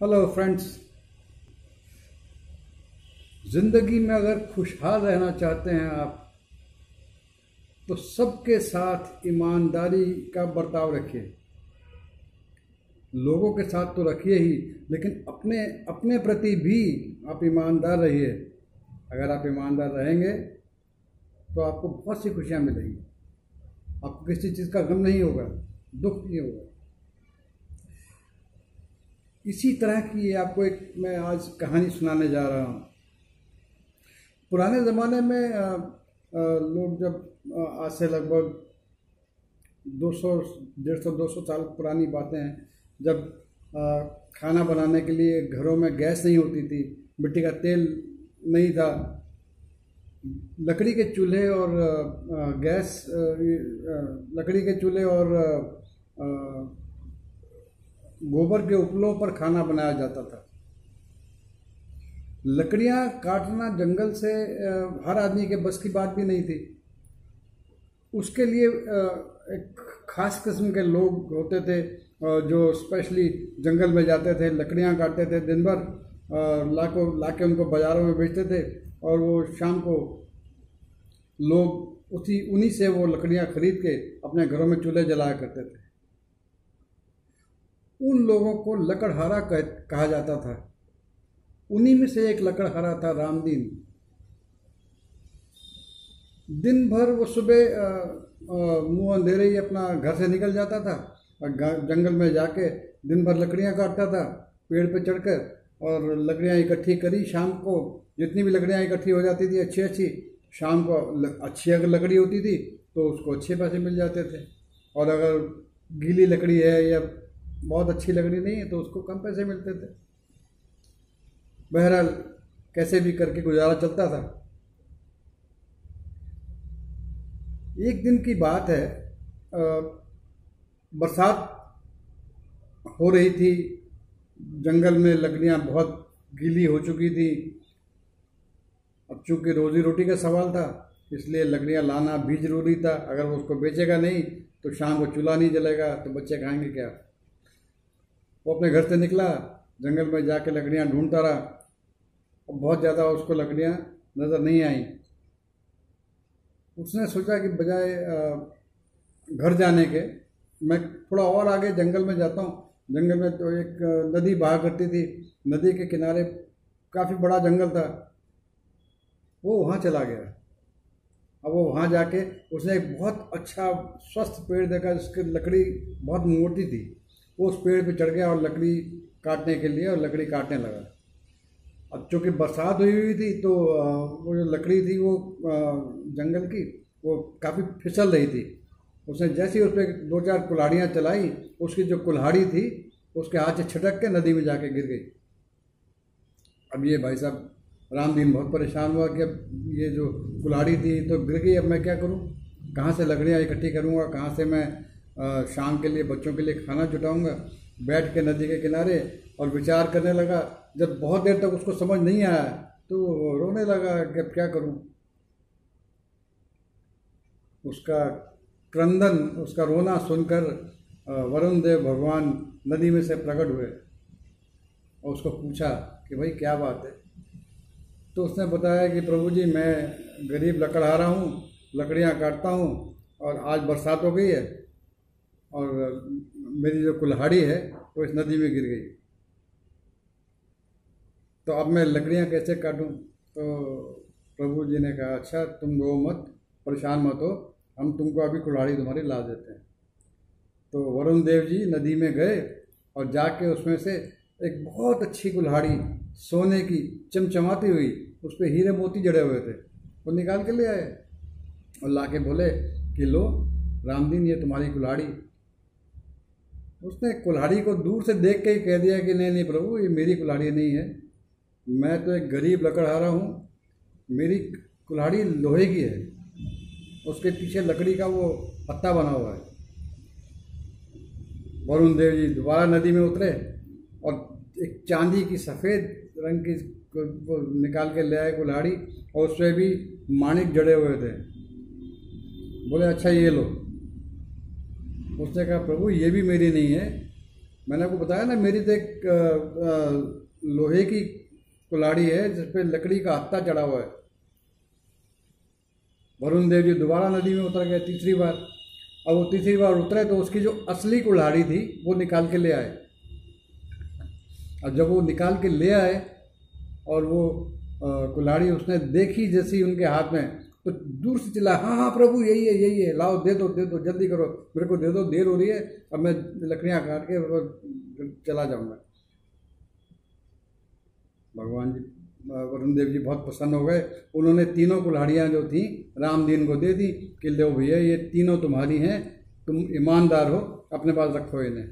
Hello friends ज़िंदगी में अगर खुशहाल रहना चाहते हैं आप तो सबके साथ ईमानदारी का बर्ताव रखिए। लोगों के साथ तो रखिए ही, लेकिन अपने अपने प्रति भी आप ईमानदार रहिए। अगर आप ईमानदार रहेंगे तो आपको बहुत सी खुशियाँ मिलेंगी। आपको किसी चीज़ का गम नहीं होगा, दुख नहीं होगा। इसी तरह की आपको एक मैं आज कहानी सुनाने जा रहा हूँ। पुराने ज़माने में लोग जब आज से लगभग 200 डेढ़ सौ, दो सौ साल पुरानी बातें हैं। जब खाना बनाने के लिए घरों में गैस नहीं होती थी, मिट्टी का तेल नहीं था, लकड़ी के चूल्हे और गैस लकड़ी के चूल्हे और गोबर के उपलों पर खाना बनाया जाता था। लकड़ियाँ काटना जंगल से हर आदमी के बस की बात भी नहीं थी। उसके लिए एक खास किस्म के लोग होते थे जो स्पेशली जंगल में जाते थे, लकड़ियाँ काटते थे, दिन भर ला को ला के उनको बाज़ारों में बेचते थे और वो शाम को लोग उसी, उन्हीं से वो लकड़ियाँ खरीद के अपने घरों में चूल्हे जलाया करते थे। उन लोगों को लकड़हारा कह, जाता था। उन्हीं में से एक लकड़हारा था रामदीन। दिन भर वो सुबह मुँह अंधेरे ही अपना घर से निकल जाता था और जंगल में जाके दिन भर लकड़ियाँ काटता था पेड़ पे चढ़कर और लकड़ियाँ इकट्ठी करी शाम को। जितनी भी लकड़ियाँ इकट्ठी हो जाती थी अच्छी अच्छी शाम को अच्छी अगर लकड़ी होती थी तो उसको अच्छे पैसे मिल जाते थे। और अगर गीली लकड़ी है या बहुत अच्छी लकड़ी नहीं है तो उसको कम पैसे मिलते थे। बहरहाल, कैसे भी करके गुजारा चलता था। एक दिन की बात है बरसात हो रही थी, जंगल में लकड़ियाँ बहुत गीली हो चुकी थी। अब चूँकि रोजी रोटी का सवाल था, इसलिए लकड़ियाँ लाना भी ज़रूरी था। अगर वो उसको बेचेगा नहीं तो शाम को चूल्हा नहीं जलेगा तो बच्चे खाएँगे क्या? वो अपने घर से निकला, जंगल में जाके लकड़ियाँ ढूंढता रहा। और बहुत ज़्यादा उसको लकड़ियाँ नज़र नहीं आई। उसने सोचा कि बजाय घर जाने के, मैं थोड़ा और आगे जंगल में जाता हूँ। जंगल में तो एक नदी बहा करती थी। नदी के किनारे काफ़ी बड़ा जंगल था। वो वहाँ चला गया। अब वो वहाँ जाके उसने एक बहुत अच्छा स्वस्थ पेड़ देखा जिसकी लकड़ी बहुत मोटी थी। उस पेड़ पे चढ़ गया और लकड़ी काटने के लिए और लकड़ी काटने लगा। अब चूँकि बरसात हुई हुई थी तो वो जो लकड़ी थी वो जंगल की, वो काफ़ी फिसल रही थी। उसने जैसे ही उस पर दो चार कुल्हाड़ियाँ चलाई, उसकी जो कुल्हाड़ी थी, उसके हाथ से छिटक के नदी में जाके गिर गई। अब ये भाई साहब रामदीन बहुत परेशान हुआ कि अब ये जो कुल्हाड़ी थी तो गिर गई, अब मैं क्या करूँ? कहाँ से लकड़ियाँ इकट्ठी करूँगा? कहाँ से मैं शाम के लिए बच्चों के लिए खाना जुटाऊँगा, बैठ के नदी के किनारे और विचार करने लगा, जब बहुत देर तक उसको समझ नहीं आया तो रोने लगा कि अब क्या करूँ। उसका क्रंदन, उसका रोना सुनकर वरुण देव भगवान नदी में से प्रकट हुए और उसको पूछा कि भाई क्या बात है? तो उसने बताया कि प्रभु जी, मैं गरीब लकड़हारा हूँ, लकड़ियाँ काटता हूँ और आज बरसात हो गई है और मेरी जो कुल्हाड़ी है, वो इस नदी में गिर गई। तो अब मैं लकड़ियाँ कैसे काटूँ? तो प्रभु जी ने कहा अच्छा तुम रो मत, परेशान मत हो, हम तुमको अभी कुल्हाड़ी तुम्हारी ला देते हैं। तो वरुण देव जी नदी में गए और जाके उसमें से एक बहुत अच्छी कुल्हाड़ी, सोने की, चमचमाती हुई, उस पर हीरे मोती जड़े हुए थे, वो निकाल के ले आए। और ला के बोले कि, लो, रामदीन, ये तुम्हारी कुल्हाड़ी उसने कुल्हाड़ी को दूर से देख के ही कह दिया कि नहीं नहीं प्रभु, ये मेरी कुल्हाड़ी नहीं है। मैं तो एक गरीब लकड़हारा हूँ, मेरी कुल्हाड़ी लोहे की है। उसके पीछे लकड़ी का वो पत्ता बना हुआ है। वरुण देव जी दोबारा नदी में उतरे और एक चांदी की सफ़ेद रंग की निकाल के ले आए कुल्हाड़ी और उसमें भी माणिक जड़े हुए थे। बोले अच्छा ये लो। उसने कहा, प्रभु, ये भी मेरी नहीं है। मैंने आपको बताया ना, मेरी तो एक लोहे की कुलाड़ी है जिस पे लकड़ी का हत्ता चढ़ा हुआ है। वरुण देव जी दोबारा नदी में उतर गए तीसरी बार। अब वो तीसरी बार उतरे तो उसकी जो असली कुल्हाड़ी थी, वो निकाल के ले आए। और जब वो निकाल के ले आए और वो कुल्हाड़ी उसने देखी जैसी उनके हाथ में तो दूर से चिल्ला हाँ हाँ प्रभु, यही है यही है, लाओ, दे दो दे दो, जल्दी करो, मेरे को दे दो, देर हो रही है, अब मैं लकड़ियाँ काट के चला जाऊँगा। भगवान जी, वरुण देव जी बहुत प्रसन्न हो गए। उन्होंने तीनों कुल्हाड़ियाँ जो थी रामदीन को दे दी, कि लो भैया, ये तीनों तुम्हारी हैं, तुम ईमानदार हो, अपने पास रखो इन्हें।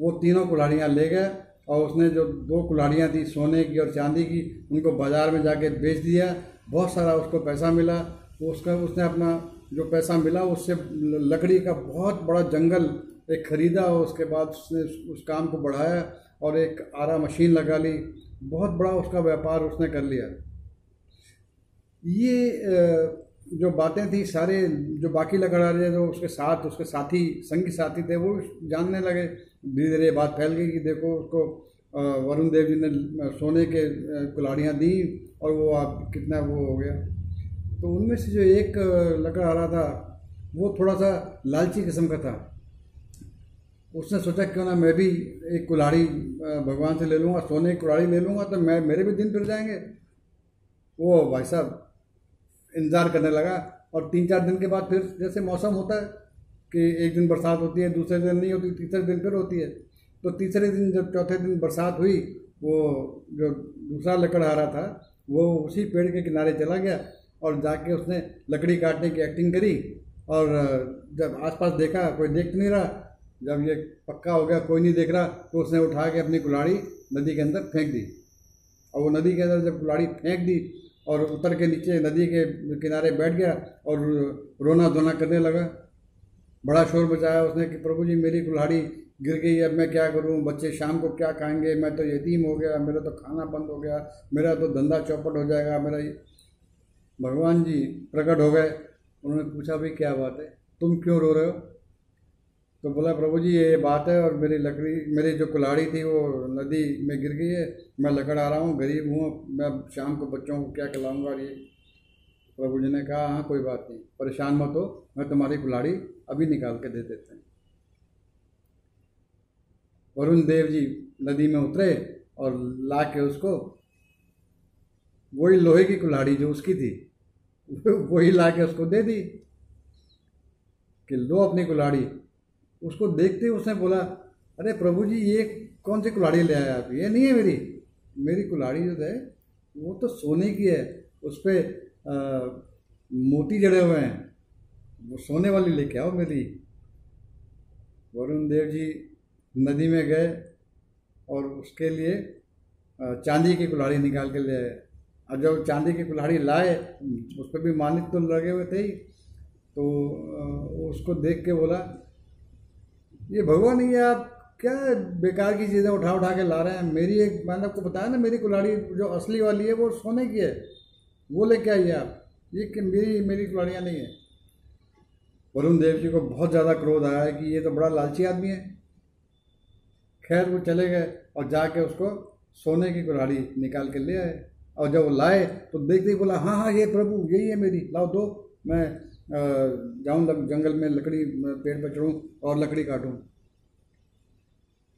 वो तीनों कुल्हाड़ियाँ ले गए और उसने जो दो कुल्हाड़ियाँ थी, सोने की और चांदी की, उनको बाज़ार में जाके बेच दिया। बहुत सारा उसको पैसा मिला। उसका, उसने अपना जो पैसा मिला, उससे लकड़ी का बहुत बड़ा जंगल एक खरीदा और उसके बाद उसने उस काम को बढ़ाया और एक आरा मशीन लगा ली। बहुत बड़ा उसका व्यापार उसने कर लिया। ये जो बातें थी, सारे जो बाकी लकड़हारे जो उसके साथ, उसके साथी संगी साथी थे, वो जानने लगे धीरे धीरे बात फैल गई कि देखो उसको वरुण देव जी ने सोने के कुल्हाड़ियाँ दी और वो आप कितना वो हो गया। तो उनमें से जो एक लड़का आ रहा था, वो थोड़ा सा लालची किस्म का था। उसने सोचा, क्यों ना मैं भी एक कुल्हाड़ी भगवान से ले लूँगा, सोने की कुल्हाड़ी ले लूँगा तो मैं, मेरे भी दिन फिर जाएँगे। वो भाई साहब इंतज़ार करने लगा और तीन चार दिन के बाद फिर जैसे मौसम होता है कि एक दिन बरसात होती है, दूसरे दिन नहीं होती, तीसरे दिन फिर होती है। तो तीसरे दिन जब चौथे दिन बरसात हुई, वो जो दूसरा लकड़हारा था, वो उसी पेड़ के किनारे चला गया और जाके उसने लकड़ी काटने की एक्टिंग करी और जब आसपास देखा, कोई देख नहीं रहा। जब ये पक्का हो गया, कोई नहीं देख रहा तो उसने उठा के अपनी कुल्हाड़ी नदी के अंदर फेंक दी। और वो नदी के अंदर जब कुल्हाड़ी फेंक दी और उतर के नीचे नदी के किनारे बैठ गया और रोना धोना करने लगा बड़ा शोर बचाया उसने कि प्रभु जी, मेरी कुल्हाड़ी गिर गई, अब मैं क्या करूँ? बच्चे शाम को क्या खाएँगे? मैं तो यतीम हो गया, मेरा तो खाना बंद हो गया, मेरा तो धंधा चौपट हो जाएगा, मेरा ये भगवान जी प्रकट हो गए। उन्होंने पूछा, भाई, क्या बात है? तुम क्यों रो रहे हो? तो बोला, प्रभु जी, ये बात है और मेरी लकड़ी, मेरी जो कुल्हाड़ी थी वो नदी में गिर गई है। मैं लकड़ आ रहा हूँ, गरीब हूँ, मैं शाम को बच्चों को क्या खिलाऊँगा और ये प्रभु जी ने कहा हाँ कोई बात नहीं, परेशान मत हो, मैं तुम्हारी कुल्हाड़ी अभी निकाल के दे देते हैं. वरुण देव जी नदी में उतरे और ला के उसको, वही लोहे की कुल्हाड़ी जो उसकी थी, वही ला के उसको दे दी कि लो अपनी कुल्हाड़ी। उसको देखते ही उसने बोला, अरे प्रभु जी, ये कौन सी कुल्हाड़ी ले आए आप? ये नहीं है मेरी। मेरी कुल्हाड़ी जो है, वो तो सोने की है, उस पर मोती जड़े हुए हैं। वो सोने वाली लेके आओ मेरी वरुण देव जी नदी में गए और उसके लिए चांदी की कुल्हाड़ी निकाल के ले आए। और जब चांदी की कुल्हाड़ी लाए, उस पर भी मानिक तो लगे हुए थे ही तो उसको देख के बोला, ये भगवान, ये आप क्या बेकार की चीज़ें उठा उठा के ला रहे हैं? मेरी एक, मैंने आपको बताया ना, मेरी कुल्हाड़ी जो असली वाली है, वो सोने की है। वो लेके आइए आप। ये कि मेरी मेरी कुल्हाड़ियाँ नहीं है। वरुण देव जी को बहुत ज़्यादा क्रोध आया है कि ये तो बड़ा लालची आदमी है। खैर, वो चले गए और जाके उसको सोने की कुल्हाड़ी निकाल के ले आए। और जब वो लाए तो देखते ही बोला हाँ हाँ ये प्रभु, यही है मेरी। लाओ दो, मैं जाऊँ जंगल में लकड़ी पेड़ पर चढ़ूँ और लकड़ी काटूँ।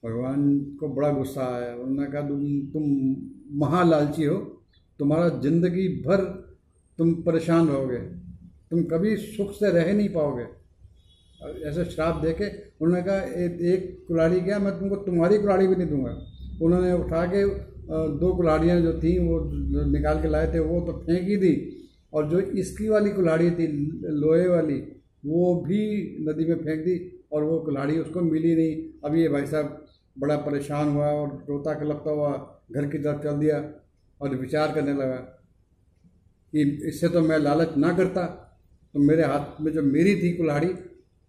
भगवान को बड़ा गुस्सा आया। उन्होंने कहा, तुम तुम महालालची हो। तुम्हारा ज़िंदगी भर तुम परेशान रहोगे। तुम कभी सुख से रह नहीं पाओगे। ऐसे श्राप दे के उन्होंने कहा एक, कुल्हाड़ी क्या मैं तुमको तुम्हारी कुल्हाड़ी भी नहीं दूँगा। उन्होंने उठा के दो कुल्हाड़ियाँ जो थी वो निकाल के लाए थे वो तो फेंक ही दी। और जो इसकी वाली कुल्हाड़ी थी लोहे वाली वो भी नदी में फेंक दी और वो कुल्हाड़ी उसको मिली नहीं। अभी ये भाई साहब बड़ा परेशान हुआ और रोता कलपता हुआ घर की तरफ़ चल दिया। और विचार करने लगा कि इससे तो मैं लालच ना करता तो मेरे हाथ में जो मेरी थी कुल्हाड़ी,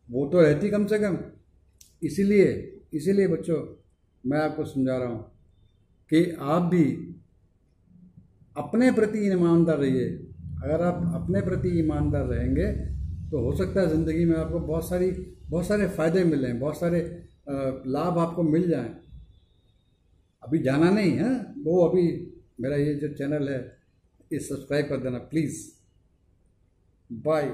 वो तो रहती कम से कम। इसीलिए इसीलिए बच्चों, मैं आपको समझा रहा हूँ कि आप भी अपने प्रति ईमानदार रहिए। अगर आप अपने प्रति ईमानदार रहेंगे तो हो सकता है ज़िंदगी में आपको बहुत सारी, बहुत सारे फ़ायदे मिलें बहुत सारे लाभ आपको मिल जाएँ। अभी जाना नहीं है, वो अभी मेरा ये जो चैनल है ये सब्सक्राइब कर देना प्लीज़ बाय